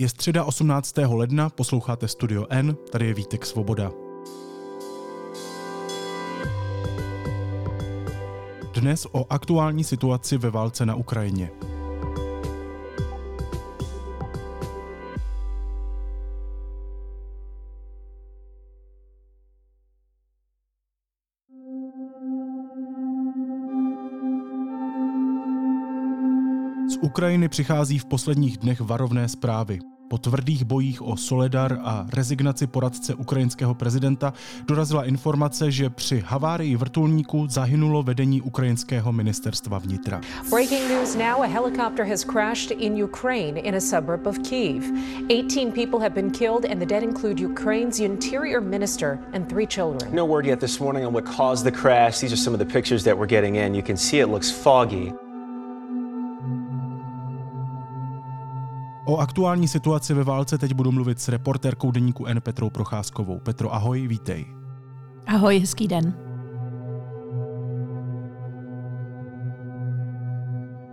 Je středa 18. ledna, posloucháte Studio N, tady je Vítek Svoboda. Dnes o aktuální situaci ve válce na Ukrajině. Ukrajiny přichází v posledních dnech varovné zprávy. Po tvrdých bojích o Soledar a rezignaci poradce ukrajinského prezidenta dorazila informace, že při havárii vrtulníku zahynulo vedení ukrajinského ministerstva vnitra. Breaking news now, a helicopter has crashed in Ukraine in a suburb of Kyiv. 18 people have been killed and the dead include Ukraine's interior minister and three children. No word yet this morning on what caused the crash. These are some of the pictures that we're getting in. You can see it looks foggy. O aktuální situaci ve válce teď budu mluvit s reportérkou deníku N Petrou Procházkovou. Petro, ahoj, vítej. Ahoj, hezký den.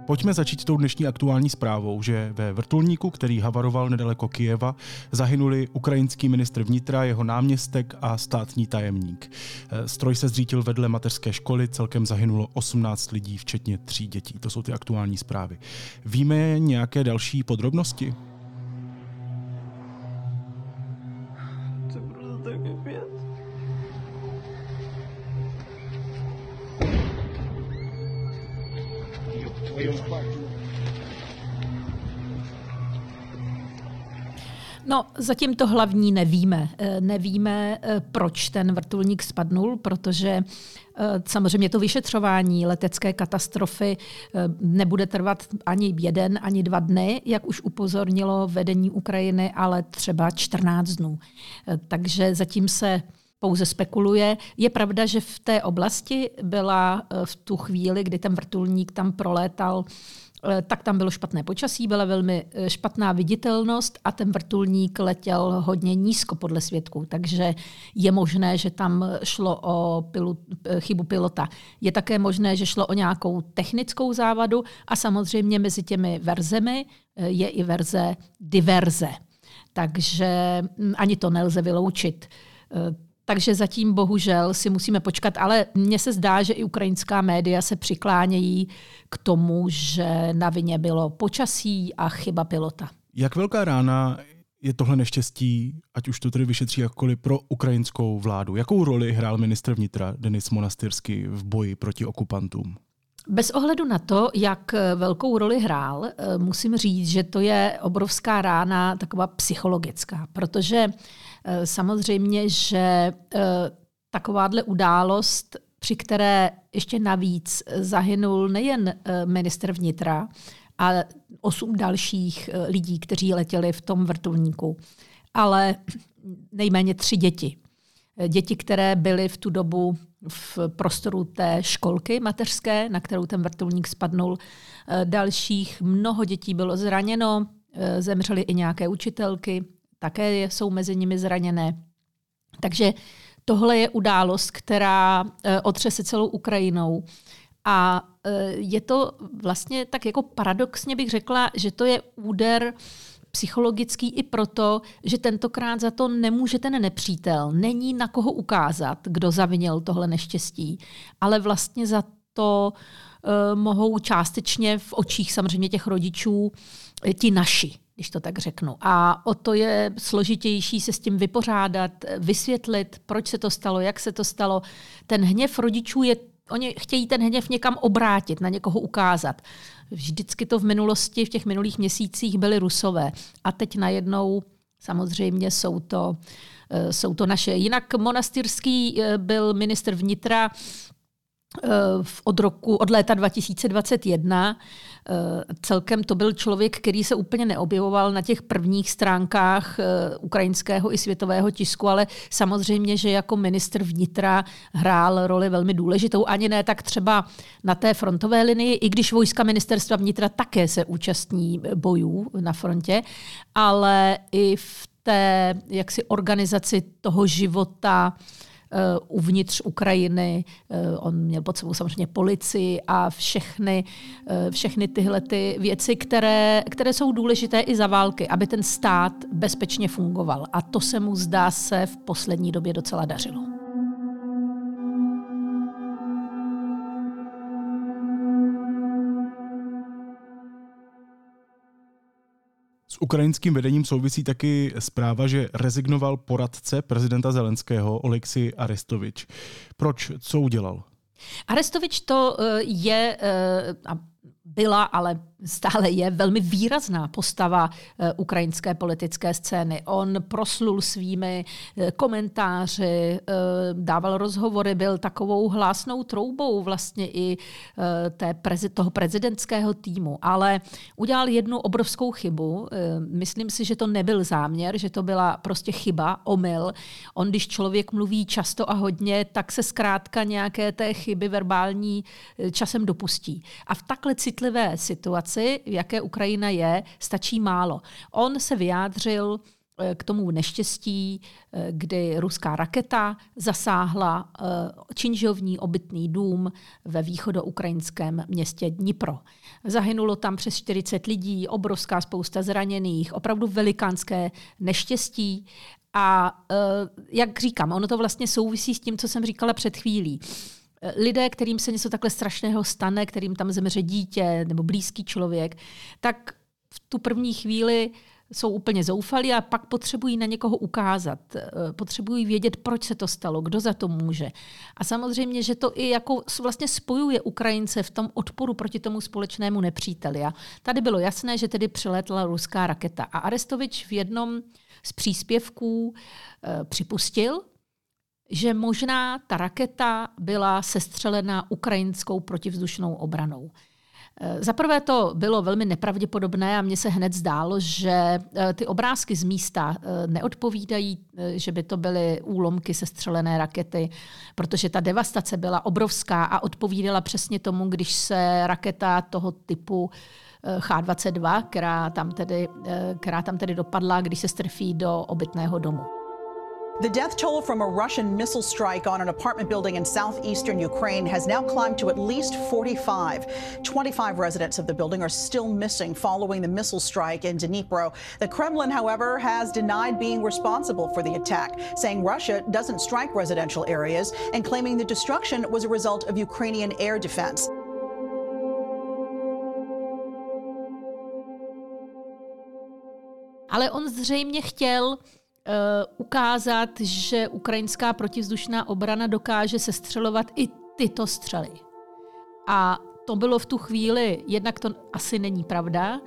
Pojďme začít tou dnešní aktuální zprávou, že ve vrtulníku, který havaroval nedaleko Kijeva, zahynuli ukrajinský ministr vnitra, jeho náměstek a státní tajemník. Eh, stroj se zřítil vedle mateřské školy, celkem zahynulo 18 lidí, včetně tří dětí. To jsou ty aktuální zprávy. Víme nějaké další podrobnosti? Zatím to hlavní nevíme. Eh, nevíme, eh, proč ten vrtulník spadnul, protože eh, samozřejmě to vyšetřování letecké katastrofy nebude trvat ani jeden, ani dva dny, jak už upozornilo vedení Ukrajiny, ale třeba 14 dnů. Takže zatím se pouze spekuluje. Je pravda, že v té oblasti byla v tu chvíli, kdy ten vrtulník tam prolétal, tak tam bylo špatné počasí, byla velmi eh, špatná viditelnost a ten vrtulník letěl hodně nízko podle svědků, takže je možné, že tam šlo o pilu, eh, chybu pilota. Je také možné, že šlo o nějakou technickou závadu a samozřejmě mezi těmi verzemi je i verze diverze. Takže hm, ani to nelze vyloučit. Takže zatím bohužel si musíme počkat, ale mně se zdá, že i ukrajinská média se přiklánějí k tomu, že na vině bylo počasí a chyba pilota. Jak velká rána je tohle neštěstí, ať už to tedy vyšetří jakkoliv, pro ukrajinskou vládu? Jakou roli hrál ministr vnitra Denis Monastyrsky v boji proti okupantům? Bez ohledu na to, jak velkou roli hrál, musím říct, že to je obrovská rána taková psychologická, protože Eh, samozřejmě, že eh, takováhle událost, při které ještě navíc zahynul nejen eh, minister vnitra, ale osm dalších lidí, kteří letěli v tom vrtulníku, ale nejméně tři děti. Děti, které byly v tu dobu v prostoru té školky mateřské, na kterou ten vrtulník spadnul. Dalších mnoho dětí bylo zraněno, zemřely i nějaké učitelky, také jsou mezi nimi zraněné. Takže tohle je událost, která eh, otřese celou Ukrajinou. A eh, je to vlastně tak jako paradoxně bych řekla, že to je úder psychologický i proto, že tentokrát za to nemůže ten nepřítel. Není na koho ukázat, kdo zavinil tohle neštěstí, ale vlastně za to uh, mohou částečně v očích samozřejmě těch rodičů ti naši když to tak řeknu. A o to je složitější se s tím vypořádat, vysvětlit, proč se to stalo, jak se to stalo. Ten hněv rodičů je, oni chtějí ten hněv někam obrátit, na někoho ukázat. Vždycky to v minulosti, v těch minulých měsících byly rusové. A teď najednou samozřejmě jsou to, eh, jsou to naše. Jinak monastyrský eh, byl ministr vnitra od roku, od léta 2021 Eh, celkem to byl člověk, který se úplně neobjevoval na těch prvních stránkách eh, ukrajinského i světového tisku, ale samozřejmě, že jako ministr vnitra hrál roli velmi důležitou. Ani ne tak třeba na té frontové linii, i když vojska ministerstva vnitra také se účastní bojů na frontě, ale i v té jaksi organizaci toho života uvnitř Ukrajiny. On měl pod sebou samozřejmě policii a všechny, všechny tyhle ty věci, které, které jsou důležité i za války, aby ten stát bezpečně fungoval. A to se mu zdá se v poslední době docela dařilo. S ukrajinským vedením souvisí taky zpráva, že rezignoval poradce prezidenta Zelenského Oleksi Arestovič. Proč? Co udělal? Arestovič to eh, je, eh, a byla, ale stále je velmi výrazná postava eh, ukrajinské politické scény. On proslul svými eh, komentáři, eh, dával rozhovory, byl takovou hlásnou troubou vlastně i té, toho prezidentského týmu, ale udělal jednu obrovskou chybu. Myslím si, že to nebyl záměr, že to byla prostě chyba, omyl. On, když člověk mluví často a hodně, tak se zkrátka nějaké té chyby verbální časem dopustí. A v takhle citlivé situaci v jaké Ukrajina je, stačí málo. On se vyjádřil eh, k tomu neštěstí, eh, kdy ruská raketa zasáhla eh, činžovní obytný dům ve východoukrajinském městě Dnipro. Zahynulo tam přes 40 lidí, obrovská spousta zraněných, opravdu velikánské neštěstí. A jak říkám, ono to vlastně souvisí s tím, co jsem říkala před chvílí lidé, kterým se něco takhle strašného stane, kterým tam zemře dítě nebo blízký člověk, tak v tu první chvíli jsou úplně zoufalí a pak potřebují na někoho ukázat. Eh, potřebují vědět, proč se to stalo, kdo za to může. A samozřejmě, že to i jako vlastně spojuje Ukrajince v tom odporu proti tomu společnému nepříteli. A tady bylo jasné, že tedy přiletla ruská raketa. A Arestovič v jednom z příspěvků e, připustil, že možná ta raketa byla sestřelena ukrajinskou protivzdušnou obranou. Eh, za prvé to bylo velmi nepravděpodobné a mně se hned zdálo, že eh, ty obrázky z místa eh, neodpovídají, že by to byly úlomky sestřelené rakety, protože ta devastace byla obrovská a odpovídala přesně tomu, když se raketa toho typu H-22, která tam tedy, která tam tedy dopadla, když se strfí do obytného domu. The death toll from a Russian missile strike on an apartment building in southeastern Ukraine has now climbed to at least 45. 25 residents of the building are still missing following the missile strike in Dnipro. The Kremlin, however, has denied being responsible for the attack, saying Russia doesn't strike residential areas and claiming the destruction was a result of Ukrainian air defense. Ale on zřejmě chtěl ukázat, že ukrajinská protivzdušná obrana dokáže sestřelovat i tyto střely. A to bylo v tu chvíli, jednak to asi není pravda,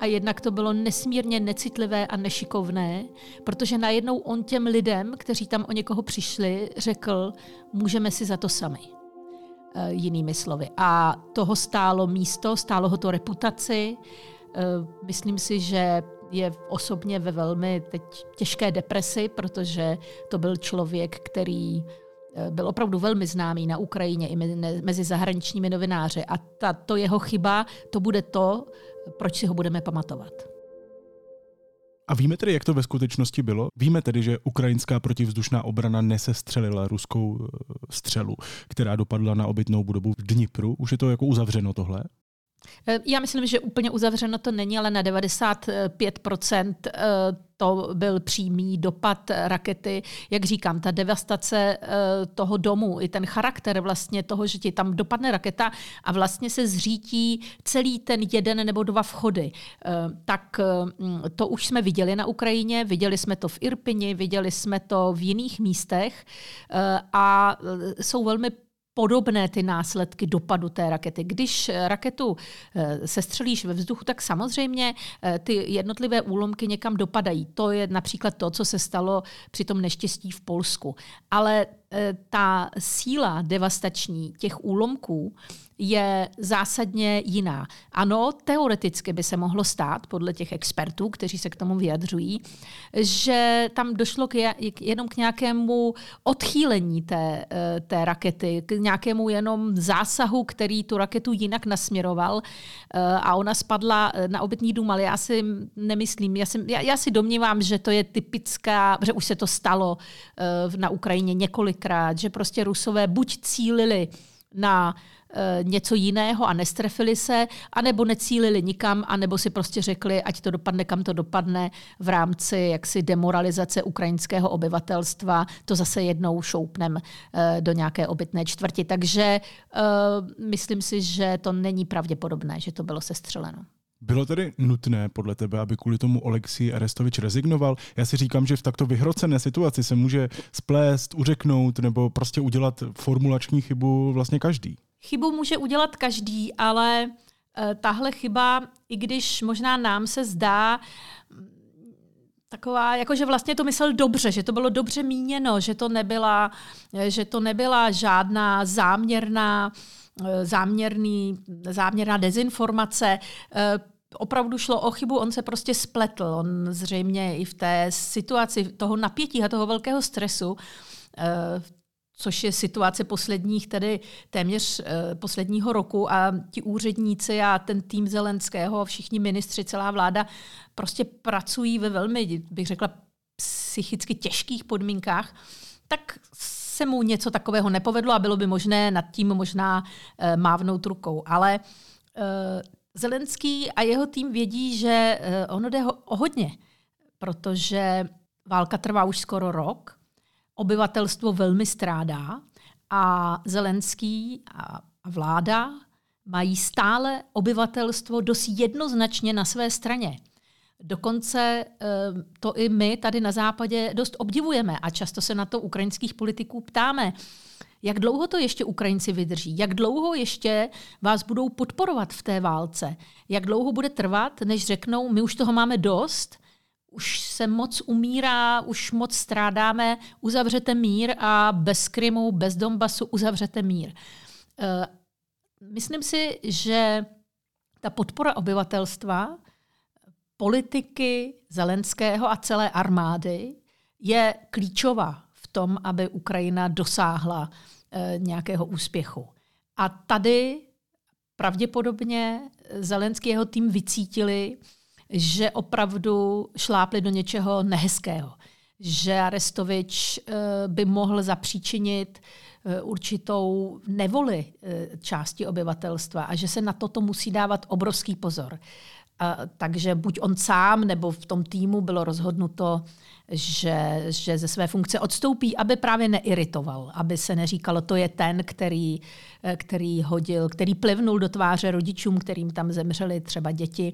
a jednak to bylo nesmírně necitlivé a nešikovné, protože najednou on těm lidem, kteří tam o někoho přišli, řekl, můžeme si za to sami. E, jinými slovy. A toho stálo místo, stálo ho to reputaci. E, myslím si, že je osobně ve velmi teď těžké depresi, protože to byl člověk, který eh, byl opravdu velmi známý na Ukrajině i mezi zahraničními novináři. A ta, to jeho chyba, to bude to, proč si ho budeme pamatovat. A víme tedy, jak to ve skutečnosti bylo? Víme tedy, že ukrajinská protivzdušná obrana nesestřelila ruskou eh, střelu, která dopadla na obytnou budovu v Dnipru. Už je to jako uzavřeno tohle? Eh, já myslím, že úplně uzavřeno to není, ale na 95% eh, to byl přímý dopad rakety. Jak říkám, ta devastace eh, toho domu, i ten charakter vlastně toho, že ti tam dopadne raketa a vlastně se zřítí celý ten jeden nebo dva vchody. Tak to už jsme viděli na Ukrajině, viděli jsme to v Irpini, viděli jsme to v jiných místech a jsou velmi podobné ty následky dopadu té rakety. Když raketu eh, sestřelíš ve vzduchu, tak samozřejmě eh, ty jednotlivé úlomky někam dopadají. To je například to, co se stalo při tom neštěstí v Polsku. Ale eh, ta síla devastační těch úlomků je zásadně jiná. Ano, teoreticky by se mohlo stát, podle těch expertů, kteří se k tomu vyjadřují, že tam došlo k je, jenom k nějakému odchýlení té, eh, té rakety, k nějakému jenom zásahu, který tu raketu jinak nasměroval eh, a ona spadla eh, na obytný dům, ale já si nemyslím, já si, já, já si domnívám, že to je typická, že už se to stalo na Ukrajině několik několikrát, že prostě Rusové buď cílili na e, něco jiného a nestrefili se, anebo necílili nikam, anebo si prostě řekli, ať to dopadne, kam to dopadne v rámci jaksi demoralizace ukrajinského obyvatelstva, to zase jednou šoupnem e, do nějaké obytné čtvrti. Takže e, myslím si, že to není pravděpodobné, že to bylo sestřeleno. Bylo tedy nutné podle tebe, aby kvůli tomu Oleksij Arestovič rezignoval? Já si říkám, že v takto vyhrocené situaci se může splést, uřeknout nebo prostě udělat formulační chybu vlastně každý. Chybu může udělat každý, ale e, tahle chyba, i když možná nám se zdá mm, taková, jako že vlastně to myslel dobře, že to bylo dobře míněno, že to nebyla, e, že to nebyla žádná záměrná záměrný, záměrná dezinformace opravdu šlo o chybu, on se prostě spletl. On zřejmě i v té situaci toho napětí a toho velkého stresu, eh, což je situace posledních, tedy téměř eh, posledního roku a ti úředníci a ten tým Zelenského, všichni ministři, celá vláda prostě pracují ve velmi, bych řekla, psychicky těžkých podmínkách, tak se mu něco takového nepovedlo a bylo by možné nad tím možná eh, mávnout rukou. Ale Zelenský a jeho tým vědí, že eh, ono jde o hodně, protože válka trvá už skoro rok, obyvatelstvo velmi strádá a Zelenský a vláda mají stále obyvatelstvo dost jednoznačně na své straně. Dokonce eh, to i my tady na západě dost obdivujeme a často se na to ukrajinských politiků ptáme. Jak dlouho to ještě Ukrajinci vydrží? Jak dlouho ještě vás budou podporovat v té válce? Jak dlouho bude trvat, než řeknou, my už toho máme dost, už se moc umírá, už moc strádáme, uzavřete mír a bez Krymu, bez Donbasu uzavřete mír. Eh, myslím si, že ta podpora obyvatelstva, politiky Zelenského a celé armády je klíčová v tom, aby Ukrajina dosáhla Eh, nějakého úspěchu. A tady pravděpodobně Zelenský jeho tým vycítili, že opravdu šlápli do něčeho nehezkého. Že Arestovič eh, by mohl zapříčinit eh, určitou nevoli části obyvatelstva a že se na toto musí dávat obrovský pozor. Takže buď on sám nebo v tom týmu bylo rozhodnuto, že, že ze své funkce odstoupí, aby právě neiritoval, aby se neříkalo, to je ten, který, který hodil, který plivnul do tváře rodičům, kterým tam zemřeli třeba děti,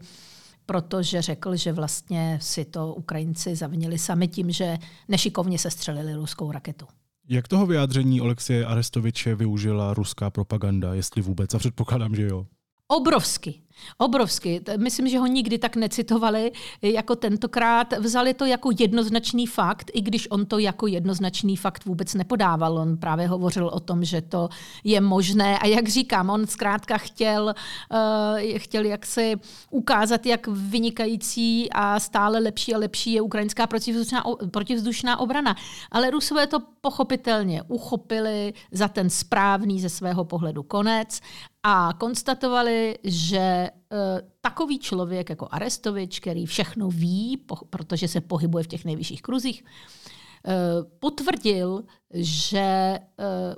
protože řekl, že vlastně si to Ukrajinci zavinili sami tím, že nešikovně se střelili ruskou raketu. Jak toho vyjádření Alexie Arestoviče využila ruská propaganda, jestli vůbec? A předpokládám, že jo. Obrovsky. Obrovsky. Myslím, že ho nikdy tak necitovali jako tentokrát. Vzali to jako jednoznačný fakt, i když on to jako jednoznačný fakt vůbec nepodával. On právě hovořil o tom, že to je možné. A jak říkám, on zkrátka chtěl, uh, chtěl jaksi ukázat, jak vynikající a stále lepší a lepší je ukrajinská protivzdušná, protivzdušná obrana. Ale Rusové to pochopitelně uchopili za ten správný ze svého pohledu konec a konstatovali, že uh, takový člověk jako Arestovič, který všechno ví, po, protože se pohybuje v těch nejvyšších kruzích, uh, potvrdil, že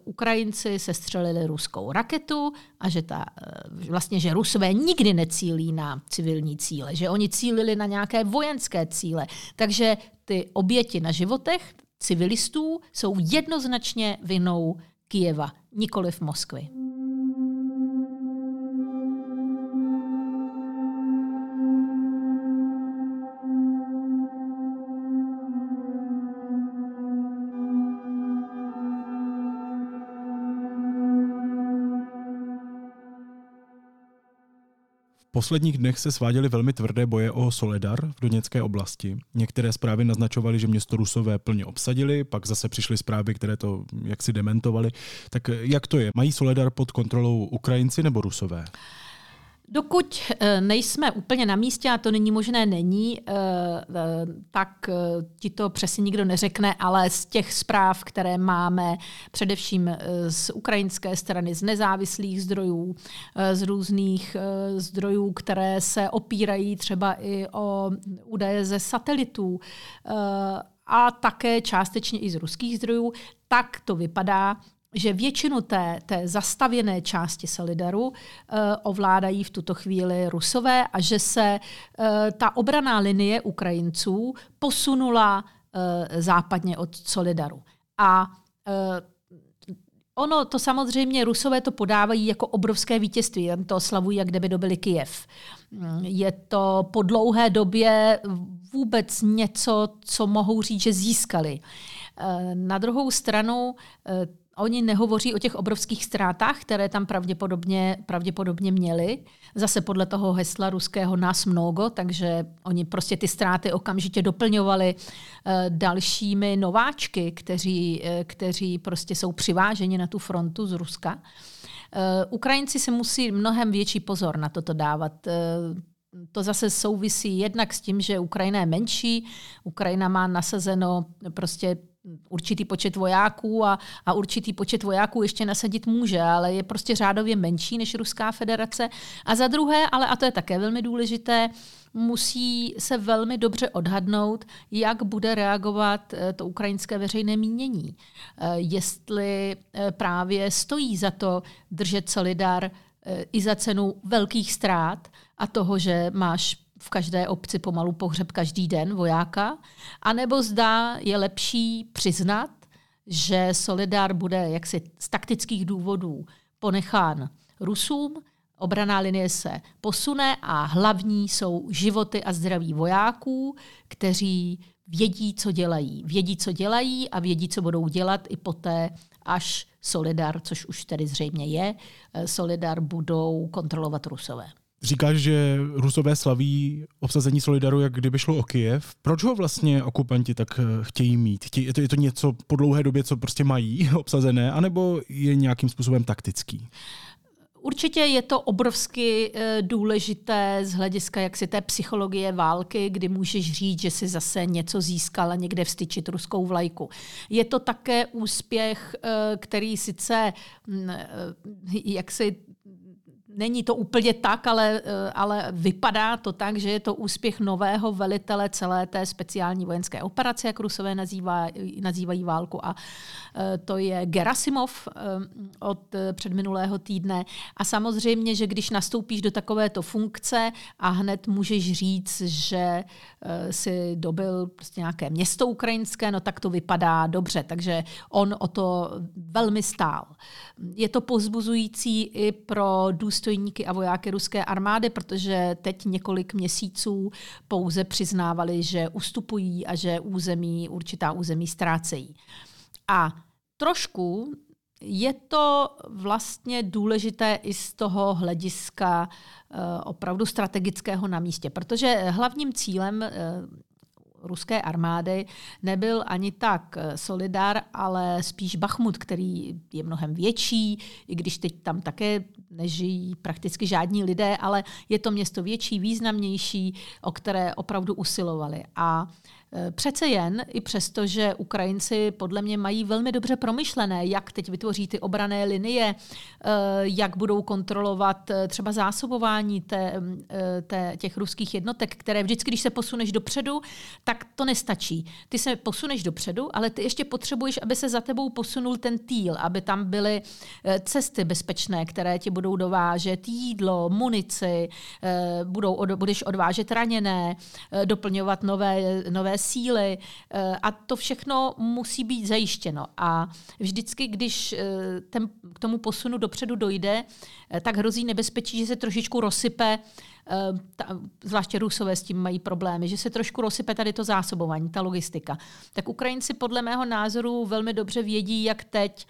Ukrajinci se střelili ruskou raketu a že ta, vlastně, že Rusové nikdy necílí na civilní cíle, že oni cílili na nějaké vojenské cíle. Takže ty oběti na životech civilistů jsou jednoznačně vinou Kijeva, nikoli v Moskvy. Posledních dnech se sváděly velmi tvrdé boje o Soledar v Doněcké oblasti. Některé zprávy naznačovaly, že město Rusové plně obsadili, pak zase přišly zprávy, které to jaksi dementovaly. Tak jak to je? Mají Soledar pod kontrolou Ukrajinci nebo Rusové? Dokud eh, nejsme úplně na místě, a to není možné není, eh, eh, tak ti to přesně nikdo neřekne, ale z těch zpráv, které máme především z ukrajinské strany, z nezávislých zdrojů, z různých zdrojů, které se opírají třeba i o údaje ze satelitů a také částečně i z ruských zdrojů, tak to vypadá, že většinu té, té zastavěné části Solidaru uh, ovládají v tuto chvíli Rusové a že se uh, ta obraná linie Ukrajinců posunula uh, západně od Solidaru. A Ono to samozřejmě, Rusové to podávají jako obrovské vítězství, jen to oslavují, jak kdyby dobili Kijev. Je to po dlouhé době vůbec něco, co mohou říct, že získali. Na druhou stranu Oni nehovoří o těch obrovských ztrátách, které tam pravděpodobně, pravděpodobně měli. Zase podle toho hesla ruského nás mnogo, takže oni prostě ty ztráty okamžitě doplňovali uh, dalšími nováčky, kteří, uh, kteří prostě jsou přiváženi na tu frontu z Ruska. Uh, Ukrajinci si musí mnohem větší pozor na toto dávat. To zase souvisí jednak s tím, že Ukrajina je menší, Ukrajina má nasazeno prostě určitý počet vojáků a, a určitý počet vojáků ještě nasadit může, ale je prostě řádově menší než Ruská federace. A za druhé, ale a to je také velmi důležité, musí se velmi dobře odhadnout, jak bude reagovat eh, to ukrajinské veřejné mínění. Eh, jestli eh, právě stojí za to držet solidar i za cenu velkých ztrát a toho, že máš v každé obci pomalu pohřeb každý den vojáka, anebo zda je lepší přiznat, že Solidar bude jaksi z taktických důvodů ponechán Rusům, obraná linie se posune a hlavní jsou životy a zdraví vojáků, kteří vědí, co dělají. Vědí, co dělají a vědí, co budou dělat i poté, až Solidar, což už tedy zřejmě je, Solidar budou kontrolovat Rusové. Říkáš, že Rusové slaví obsazení Solidaru, jak kdyby šlo o Kyjev. Proč ho vlastně okupanti tak eh, chtějí mít? Chtějí, je, to, je to něco po dlouhé době, co prostě mají obsazené, anebo je nějakým způsobem taktický? Určitě je to obrovsky e, důležité z hlediska jaksi té psychologie války, kdy můžeš říct, že si zase něco získal a někde vstyčit ruskou vlajku. Je to také úspěch, e, který sice mm, e, jaksi Není to úplně tak, ale, eh, ale vypadá to tak, že je to úspěch nového velitele celé té speciální vojenské operace, jak Rusové nazývá, nazývají válku. A eh, to je Gerasimov eh, od předminulého týdne. A samozřejmě, že když nastoupíš do takovéto funkce a hned můžeš říct, že si dobil prostě nějaké město ukrajinské, no tak to vypadá dobře. Takže on o to velmi stál. Je to pozbuzující i pro důstojníky a vojáky ruské armády, protože teď několik měsíců pouze přiznávali, že ustupují a že území, určitá území ztrácejí. A trošku je to vlastně důležité i z toho hlediska uh, opravdu strategického na místě, protože hlavním cílem uh, ruské armády nebyl ani tak eh, Solidar, ale spíš Bachmut, který je mnohem větší, i když teď tam také nežijí prakticky žádní lidé, ale je to město větší, významnější, o které opravdu usilovali. A Eh, přece jen, i přesto, že Ukrajinci podle mě mají velmi dobře promyšlené, jak teď vytvoří ty obrané linie, eh, jak budou kontrolovat eh, třeba zásobování té, té, těch ruských jednotek, které vždycky, když se posuneš dopředu, tak to nestačí. Ty se posuneš dopředu, ale ty ještě potřebuješ, aby se za tebou posunul ten týl, aby tam byly cesty bezpečné, které ti budou dovážet jídlo, munici, budou, budeš odvážet raněné, doplňovat nové, nové síly eh, a to všechno musí být zajištěno. A vždycky, když eh, ten, k tomu posunu dopředu dojde, eh, tak hrozí nebezpečí, že se trošičku rozsype ta, zvláště Rusové s tím mají problémy, že se trošku rozsype tady to zásobování, ta logistika. Tak Ukrajinci podle mého názoru velmi dobře vědí, jak teď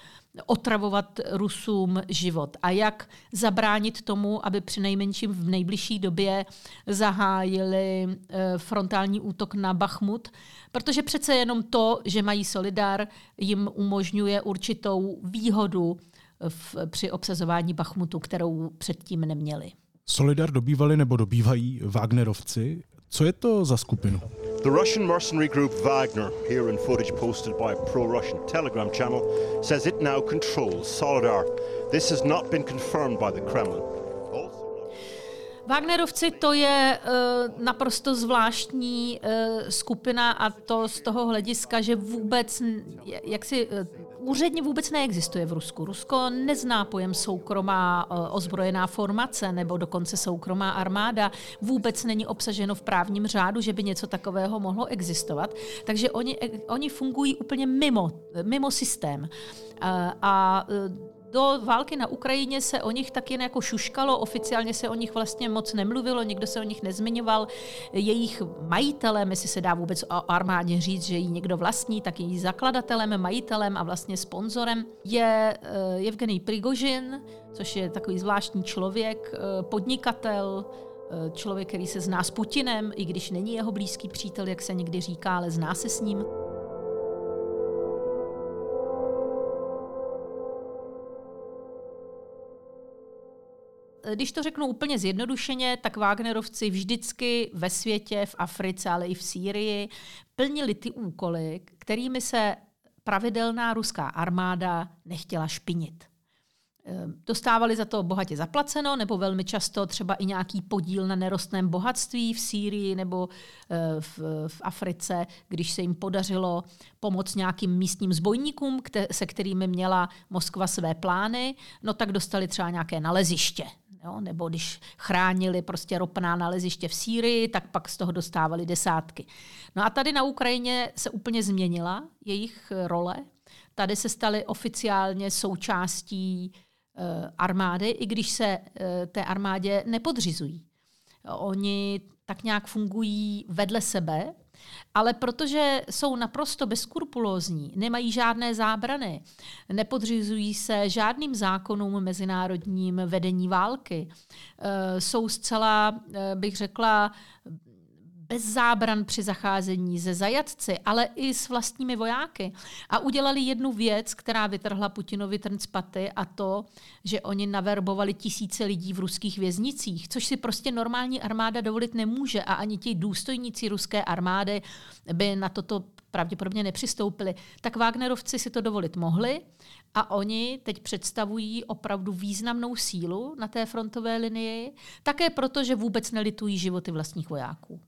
otravovat Rusům život a jak zabránit tomu, aby při nejmenším v nejbližší době zahájili eh, frontální útok na Bachmut, protože přece jenom to, že mají Solidar, jim umožňuje určitou výhodu v, při obsazování Bachmutu, kterou předtím neměli. Solidar dobývali nebo dobývají Wagnerovci. Co je to za skupinu? The Russian mercenary group Wagner, here in footage posted by a pro-Russian Telegram channel, says it now controls Solidar. This has not been confirmed by the Kremlin. Wagnerovci to je uh, naprosto zvláštní uh, skupina a to z toho hlediska, že vůbec, jak si uh, úředně vůbec neexistuje v Rusku. Rusko nezná pojem soukromá ozbrojená formace nebo dokonce soukromá armáda. Vůbec není obsaženo v právním řádu, že by něco takového mohlo existovat. Takže oni, oni fungují úplně mimo, mimo systém. A, a do války na Ukrajině se o nich tak jen jako šuškalo, oficiálně se o nich vlastně moc nemluvilo, nikdo se o nich nezmiňoval. Jejich majitelem, jestli se dá vůbec o armádě říct, že ji někdo vlastní, tak její zakladatelem, majitelem a vlastně sponzorem je uh, Evgenij Prigožin, což je takový zvláštní člověk, uh, podnikatel, uh, člověk, který se zná s Putinem, i když není jeho blízký přítel, jak se někdy říká, ale zná se s ním. Když to řeknu úplně zjednodušeně, tak Wagnerovci vždycky ve světě, v Africe, ale i v Sýrii plnili ty úkoly, kterými se pravidelná ruská armáda nechtěla špinit. Ehm, dostávali za to bohatě zaplaceno, nebo velmi často třeba i nějaký podíl na nerostném bohatství v Sýrii nebo eh, v, v Africe, když se jim podařilo pomoct nějakým místním zbojníkům, se kterými měla Moskva své plány, no tak dostali třeba nějaké naleziště Jo? Nebo když chránili prostě ropná naleziště v Sýrii, tak pak z toho dostávali desátky. No a tady na Ukrajině se úplně změnila jejich role. Tady se stali oficiálně součástí e, armády, i když se e, té armádě nepodřizují. Oni tak nějak fungují vedle sebe, ale protože jsou naprosto bezskrupulózní, nemají žádné zábrany, nepodřizují se žádným zákonům mezinárodním vedení války, eh, jsou zcela, eh, bych řekla, bez zábran při zacházení ze zajatci, ale i s vlastními vojáky. A udělali jednu věc, která vytrhla Putinovi trn z paty a to, že oni naverbovali tisíce lidí v ruských věznicích, což si prostě normální armáda dovolit nemůže a ani ti důstojníci ruské armády by na toto pravděpodobně nepřistoupili. Tak Wagnerovci si to dovolit mohli a oni teď představují opravdu významnou sílu na té frontové linii, také proto, že vůbec nelitují životy vlastních vojáků.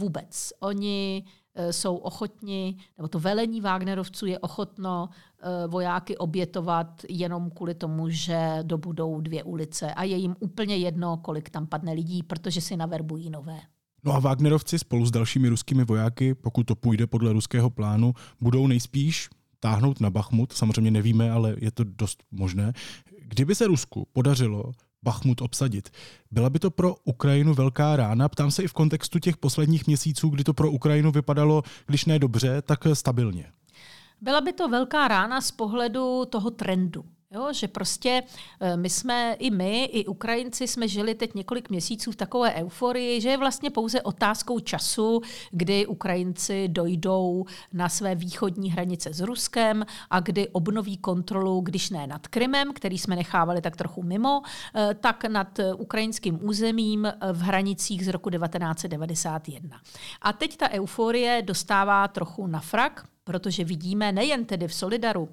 Vůbec. Oni e, jsou ochotni, nebo to velení Wagnerovců je ochotno e, vojáky obětovat jenom kvůli tomu, že dobudou dvě ulice a je jim úplně jedno, kolik tam padne lidí, protože si naverbují nové. No a Wagnerovci spolu s dalšími ruskými vojáky, pokud to půjde podle ruského plánu, budou nejspíš táhnout na Bachmut. Samozřejmě nevíme, ale je to dost možné. Kdyby se Rusku podařilo Bachmut obsadit. Byla by to pro Ukrajinu velká rána? Ptám se i v kontextu těch posledních měsíců, kdy to pro Ukrajinu vypadalo, když ne dobře, tak stabilně. Byla by to velká rána z pohledu toho trendu. Jo, že prostě eh, my jsme, i my, i Ukrajinci jsme žili teď několik měsíců v takové euforii, že je vlastně pouze otázkou času, kdy Ukrajinci dojdou na své východní hranice s Ruskem a kdy obnoví kontrolu, když ne nad Krymem, který jsme nechávali tak trochu mimo, eh, tak nad ukrajinským územím v hranicích z roku 1991. A teď ta euforie dostává trochu na frak, protože vidíme nejen tedy v Solidaru,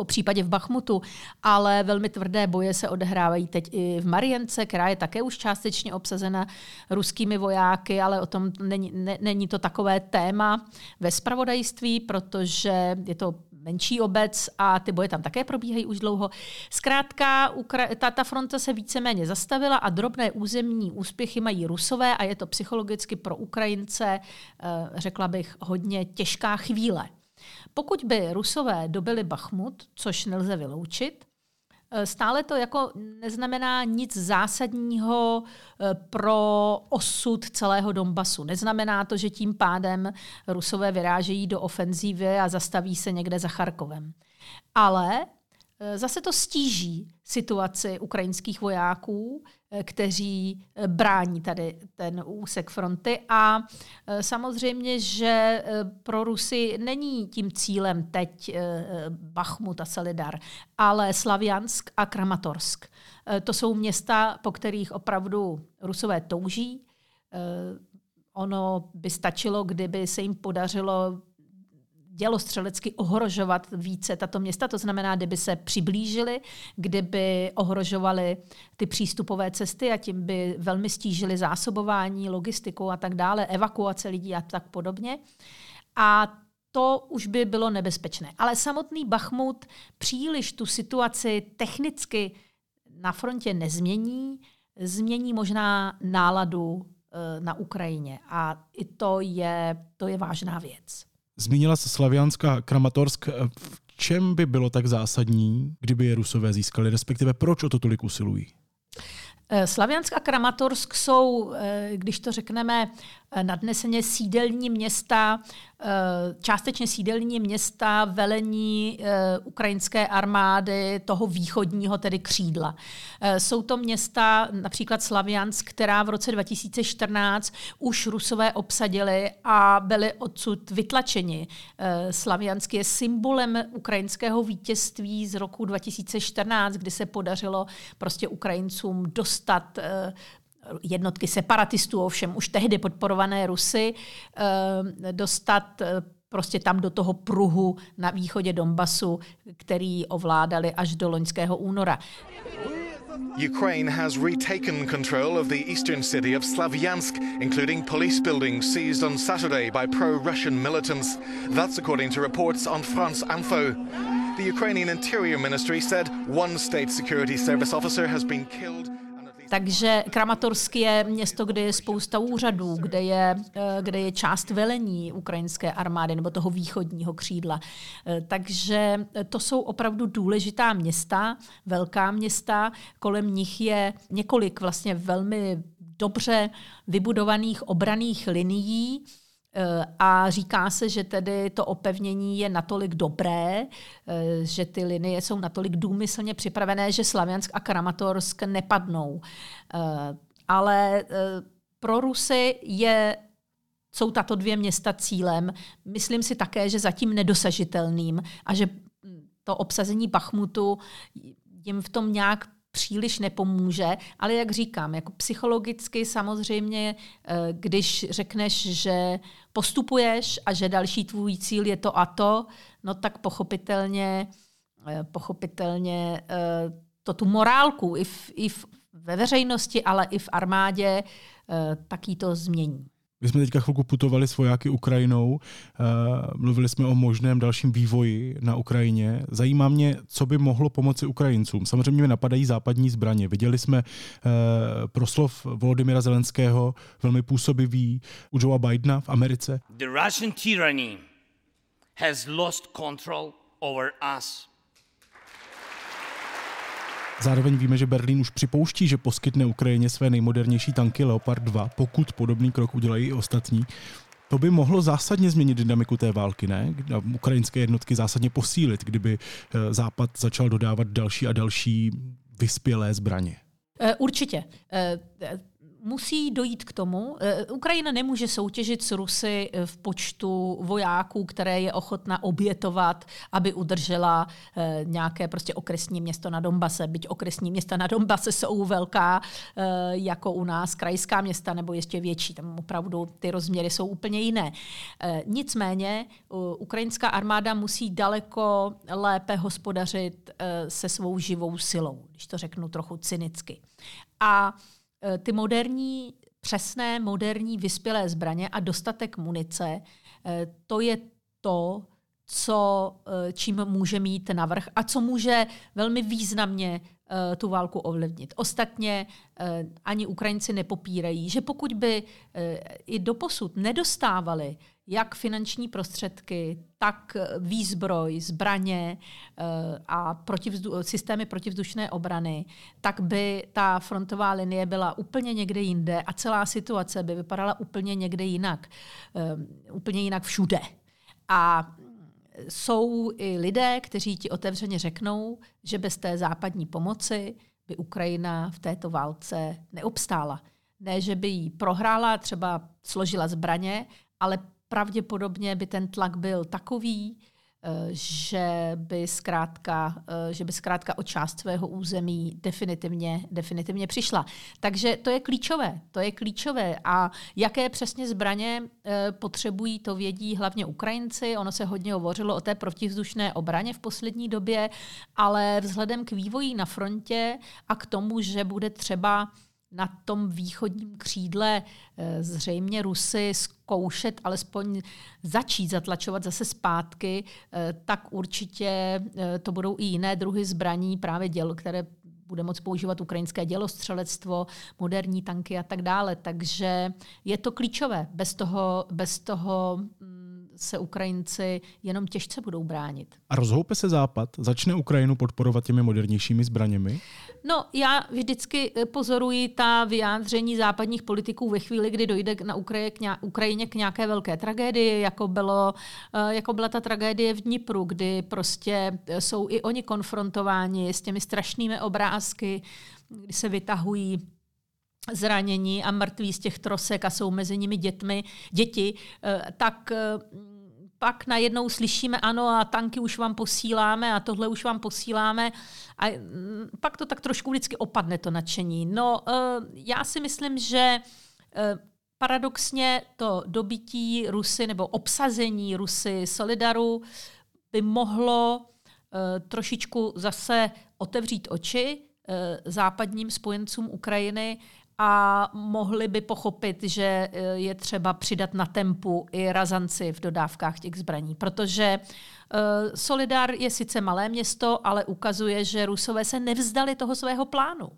po případě v Bachmutu, ale velmi tvrdé boje se odehrávají teď i v Marience, která je také už částečně obsazena ruskými vojáky, ale o tom není, ne, není to takové téma ve spravodajství, protože je to menší obec a ty boje tam také probíhají už dlouho. Zkrátka, ta, ta fronta se víceméně zastavila a drobné územní úspěchy mají rusové a je to psychologicky pro Ukrajince, eh, řekla bych, hodně těžká chvíle. Pokud by Rusové dobili Bachmut, což nelze vyloučit, eh, Stále to jako neznamená nic zásadního eh, pro osud celého Donbasu. Neznamená to, že tím pádem Rusové vyrážejí do ofenzívy a zastaví se někde za Charkovem. Ale zase to stíží situaci ukrajinských vojáků, eh, kteří eh, brání tady ten úsek fronty. A samozřejmě, že pro Rusy není tím cílem teď Bachmut a Solidar, ale Slaviansk a Kramatorsk. To jsou města, po kterých opravdu Rusové touží. Ono by stačilo, kdyby se jim podařilo dělostřelecky ohrožovat více tato města, to znamená, kdyby se přiblížili, kdyby ohrožovali ty přístupové cesty a tím by velmi stížili zásobování, logistiku a tak dále, evakuace lidí a tak podobně. A to už by bylo nebezpečné. Ale samotný Bachmut příliš tu situaci technicky na frontě nezmění, změní možná náladu eh, na Ukrajině. A i to je, to je vážná věc. Zmínila se Slavianska Kramatorsk. V čem by bylo tak zásadní, kdyby je Rusové získali, respektive proč o to tolik usilují? Eh, Slaviansk a Kramatorsk jsou, eh, když to řekneme nadneseně, sídelní města Eh, částečně sídelní města velení eh, ukrajinské armády toho východního, tedy křídla. Eh, jsou to města, například Slaviansk, která v roce 2014 už Rusové obsadili a byli odsud vytlačeni. Slaviansk je symbolem ukrajinského vítězství z roku 2014, kdy se podařilo prostě Ukrajincům dostat jednotky separatistů, ovšem už tehdy podporované Rusy, eh, dostat eh, prostě tam do toho pruhu na východě Donbasu, který ovládali až do loňského února. Ukraine has retaken control of the eastern city of Slavyansk, including police buildings seized on Saturday by pro-Russian militants. That's according to reports on France Info. The Ukrainian Interior Ministry said one state security service officer has been killed takže Kramatorsk je město, kde je spousta úřadů, kde je, eh, kde je část velení ukrajinské armády nebo toho východního křídla. Eh, takže to jsou opravdu důležitá města, velká města, kolem nich je několik vlastně velmi dobře vybudovaných obraných linií, Eh, a říká se, že tedy to opevnění je natolik dobré, eh, že ty linie jsou natolik důmyslně připravené, že Slaviansk a Kramatorsk nepadnou. Eh, ale pro Rusy je jsou tato dvě města cílem. Myslím si také, že zatím nedosažitelným a že to obsazení Bachmutu jim v tom nějak příliš nepomůže, ale jak říkám, jako psychologicky samozřejmě, eh, když řekneš, že postupuješ a že další tvůj cíl je to a to, no tak pochopitelně, eh, pochopitelně eh, to tu morálku i, v, i v, ve veřejnosti, ale i v armádě taky to změní. My jsme teďka chvilku putovali s vojáky Ukrajinou, eh, mluvili jsme o možném dalším vývoji na Ukrajině. Zajímá mě, co by mohlo pomoci Ukrajincům. Samozřejmě mi napadají západní zbraně. Viděli jsme eh, proslov Volodymyra Zelenského, velmi působivý, u Joea Bidena v Americe. The Russian tyranny has lost control over us. Zároveň víme, že Berlín už připouští, že poskytne Ukrajině své nejmodernější tanky Leopard 2, pokud podobný krok udělají i ostatní. To by mohlo zásadně změnit dynamiku té války, ne? Ukrajinské jednotky zásadně posílit, kdyby eh, Západ začal dodávat další a další vyspělé zbraně. Eh, určitě. Musí dojít k tomu, eh, Ukrajina nemůže soutěžit s Rusy eh, v počtu vojáků, které je ochotna obětovat, aby udržela eh, nějaké prostě okresní město na Donbase. Byť okresní města na Donbase jsou velká, jako u nás, krajská města nebo ještě větší. Tam opravdu ty rozměry jsou úplně jiné. Nicméně ukrajinská armáda musí daleko lépe hospodařit se svou živou silou, když to řeknu trochu cynicky. A ty moderní, přesné, moderní, vyspělé zbraně a dostatek munice, eh, to je to, co, eh, čím může mít navrh a co může velmi významně tu válku ovlivnit. Ostatně ani Ukrajinci nepopírají, že pokud by i doposud nedostávali jak finanční prostředky, tak výzbroj, zbraně eh, a protivzdu, systémy protivzdušné obrany, tak by ta frontová linie byla úplně někde jinde a celá situace by vypadala úplně někde jinak. Eh, úplně jinak všude. A jsou i lidé, kteří ti otevřeně řeknou, že bez té západní pomoci by Ukrajina v této válce neobstála. Ne, že by ji prohrála, třeba složila zbraně, ale pravděpodobně by ten tlak byl takový, Eh, že by zkrátka, eh, že by zkrátka o část svého území definitivně, definitivně přišla. Takže to je klíčové. To je klíčové. A jaké přesně zbraně eh, potřebují, to vědí hlavně Ukrajinci. Ono se hodně hovořilo o té protivzdušné obraně v poslední době, ale vzhledem k vývoji na frontě a k tomu, že bude třeba na tom východním křídle eh, zřejmě Rusy zkoušet alespoň začít zatlačovat zase zpátky, eh, tak určitě eh, to budou i jiné druhy zbraní, právě děl, které bude moct používat ukrajinské dělostřelectvo, moderní tanky a tak dále. Takže je to klíčové. Bez toho, bez toho mm, se Ukrajinci jenom těžce budou bránit. A rozhoupe se Západ? Začne Ukrajinu podporovat těmi modernějšími zbraněmi? No, já vždycky eh, pozoruji ta vyjádření západních politiků ve chvíli, kdy dojde na Ukrajině k nějaké velké tragédii, jako, bylo, eh, jako byla ta tragédie v Dnipru, kdy prostě eh, jsou i oni konfrontováni s těmi strašnými obrázky, kdy se vytahují zranění a mrtví z těch trosek a jsou mezi nimi dětmi, děti, tak pak najednou slyšíme, ano, a tanky už vám posíláme a tohle už vám posíláme. A mm, pak to tak trošku vždycky opadne, to nadšení. No, eh, já si myslím, že eh, paradoxně to dobití Rusy nebo obsazení Rusy Solidaru by mohlo eh, trošičku zase otevřít oči západním spojencům Ukrajiny a mohli by pochopit, že eh, je třeba přidat na tempu i razanci v dodávkách těch zbraní. Protože eh, Solidar je sice malé město, ale ukazuje, že Rusové se nevzdali toho svého plánu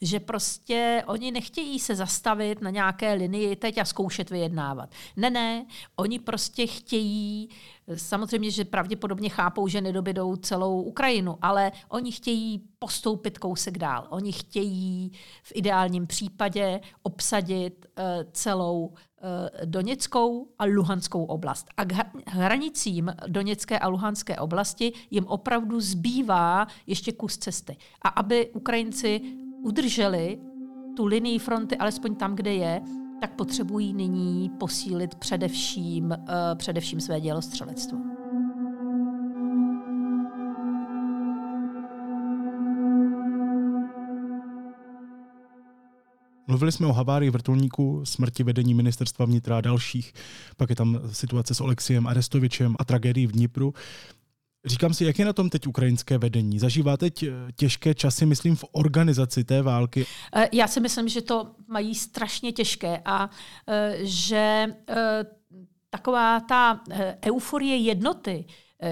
že prostě oni nechtějí se zastavit na nějaké linii teď a zkoušet vyjednávat. Ne, ne, oni prostě chtějí, samozřejmě, že pravděpodobně chápou, že nedobydou celou Ukrajinu, ale oni chtějí postoupit kousek dál. Oni chtějí v ideálním případě obsadit uh, celou uh, Doněckou a Luhanskou oblast. A k hranicím Doněcké a Luhanské oblasti jim opravdu zbývá ještě kus cesty. A aby Ukrajinci udrželi tu linii fronty alespoň tam, kde je, tak potřebují nyní posílit především, uh, především své dělostřelectvo. Mluvili jsme o havárii vrtulníku, smrti vedení ministerstva vnitra a dalších. Pak je tam situace s Oleksiem Arestovičem a tragédií v Dnipru. Říkám si, jak je na tom teď ukrajinské vedení? Zažívá teď eh, těžké časy, myslím, v organizaci té války? Eh, já si myslím, že to mají strašně těžké a eh, že taková ta euforie jednoty,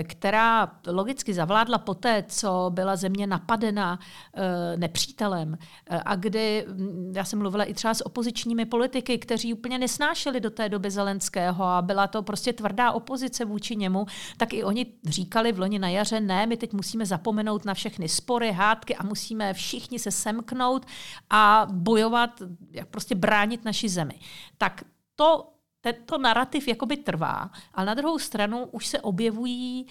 která logicky zavládla poté, co byla země napadena eh, nepřítelem eh, a kdy, hm, já jsem mluvila i třeba s opozičními politiky, kteří úplně nesnášeli do té doby Zelenského a byla to prostě tvrdá opozice vůči němu, tak i oni říkali v loni na jaře, ne, my teď musíme zapomenout na všechny spory, hádky a musíme všichni se semknout a bojovat, jak prostě bránit naši zemi. Tak to tento narrativ jakoby trvá, ale na druhou stranu už se objevují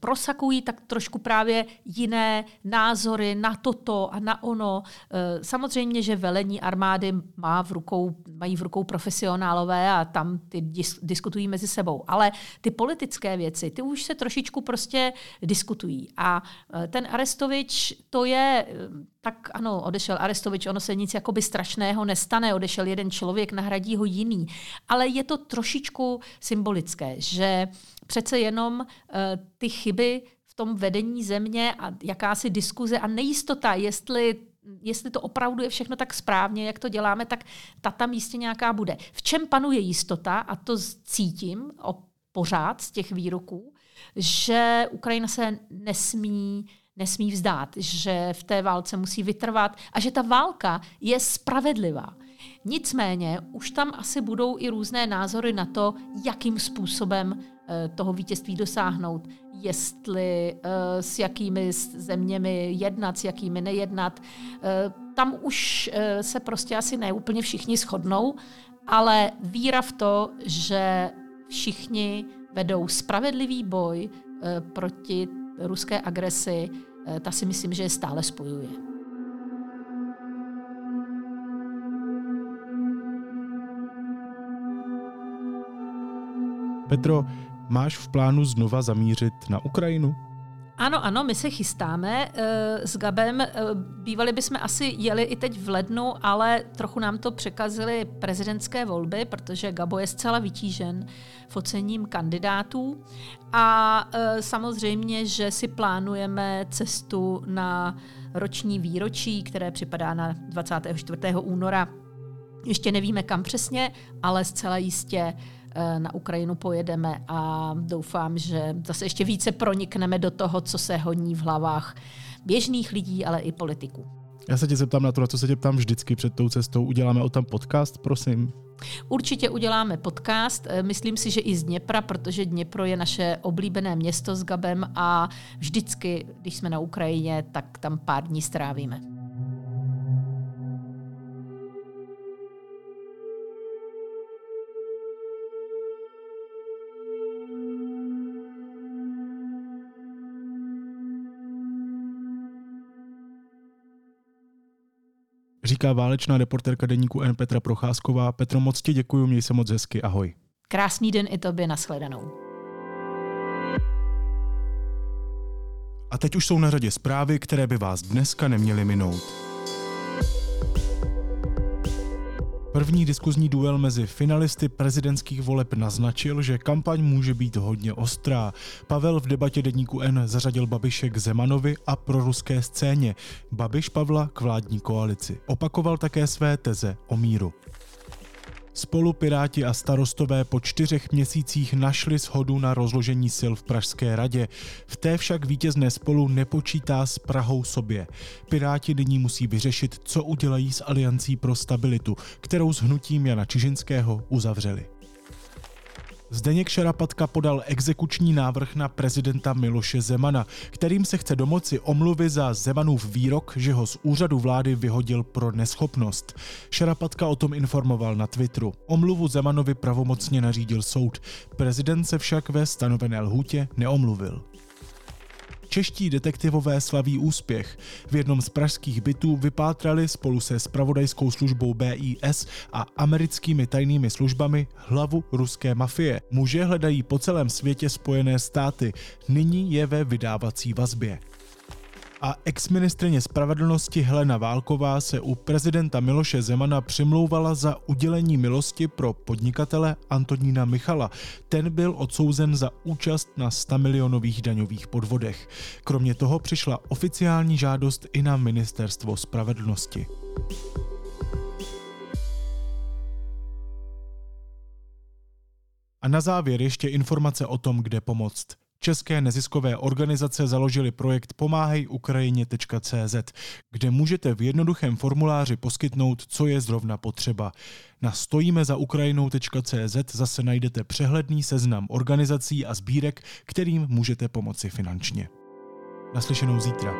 prosakují tak trošku právě jiné názory na toto a na ono. Eh, samozřejmě, že velení armády má v rukou, mají v rukou profesionálové a tam ty dis, diskutují mezi sebou. Ale ty politické věci, ty už se trošičku prostě diskutují. A eh, ten Arestovič, to je, eh, tak ano, odešel Arestovič, ono se nic jakoby strašného nestane, odešel jeden člověk, nahradí ho jiný. Ale je to trošičku symbolické, že přece jenom uh, ty chyby v tom vedení země a jakási diskuze a nejistota, jestli jestli to opravdu je všechno tak správně, jak to děláme, tak ta tam jistě nějaká bude. V čem panuje jistota, a to cítím o pořád z těch výroků, že Ukrajina se nesmí nesmí vzdát, že v té válce musí vytrvat a že ta válka je spravedlivá. Nicméně už tam asi budou i různé názory na to, jakým způsobem eh, toho vítězství dosáhnout, jestli eh, s jakými zeměmi jednat, s jakými nejednat. Eh, tam už se prostě asi neúplně všichni shodnou, ale víra v to, že všichni vedou spravedlivý boj proti ruské agresi, ta si myslím, že je stále spojuje. Petro, máš v plánu znova zamířit na Ukrajinu? Ano, ano, my se chystáme uh, s Gabem. Uh, bývali bychom asi jeli i teď v lednu, ale trochu nám to překazily prezidentské volby, protože Gabo je zcela vytížen focením kandidátů. A uh, samozřejmě, že si plánujeme cestu na roční výročí, které připadá na 24. února. Ještě nevíme kam přesně, ale zcela jistě Eh, na Ukrajinu pojedeme a doufám, že zase ještě více pronikneme do toho, co se honí v hlavách běžných lidí, ale i politiků. Já se tě zeptám na to, na co se tě ptám vždycky před tou cestou. Uděláme o tam podcast, prosím? Určitě uděláme podcast. Eh, myslím si, že i z Dněpra, protože Dněpro je naše oblíbené město s Gabem a vždycky, když jsme na Ukrajině, tak tam pár dní strávíme. Říká válečná reporterka deníku N Petra Procházková. Petro, moc ti děkuji, měj se moc hezky, ahoj. Krásný den i tobě, nashledanou. A teď už jsou na řadě zprávy, které by vás dneska neměly minout. První diskuzní duel mezi finalisty prezidentských voleb naznačil, že kampaň může být hodně ostrá. Pavel v debatě Dedníku N zařadil Babiše k Zemanovi a pro ruské scéně. Babiš Pavla k vládní koalici. Opakoval také své teze o míru. Spolu Piráti a starostové po čtyřech měsících našli shodu na rozložení sil v Pražské radě. V té však vítězné spolu nepočítá s Prahou sobě. Piráti nyní musí vyřešit, co udělají s Aliancí pro stabilitu, kterou s hnutím Jana Čižinského uzavřeli. Zdeněk Šarapatka podal exekuční návrh na prezidenta Miloše Zemana, kterým se chce domoci omluvy za Zemanův výrok, že ho z úřadu vlády vyhodil pro neschopnost. Šarapatka o tom informoval na Twitteru. Omluvu Zemanovi pravomocně nařídil soud. Prezident se však ve stanovené lhůtě neomluvil. Čeští detektivové slaví úspěch. V jednom z pražských bytů vypátrali spolu se spravodajskou službou BIS a americkými tajnými službami hlavu ruské mafie. Muže hledají po celém světě Spojené státy. Nyní je ve vydávací vazbě a exministrině spravedlnosti Helena Válková se u prezidenta Miloše Zemana přimlouvala za udělení milosti pro podnikatele Antonína Michala. Ten byl odsouzen za účast na 100 milionových daňových podvodech. Kromě toho přišla oficiální žádost i na ministerstvo spravedlnosti. A na závěr ještě informace o tom, kde pomoct. České neziskové organizace založily projekt pomáhejukrajině.cz, kde můžete v jednoduchém formuláři poskytnout, co je zrovna potřeba. Na stojíme-za-ukrajinou.cz zase najdete přehledný seznam organizací a sbírek, kterým můžete pomoci finančně. Naslyšenou zítra.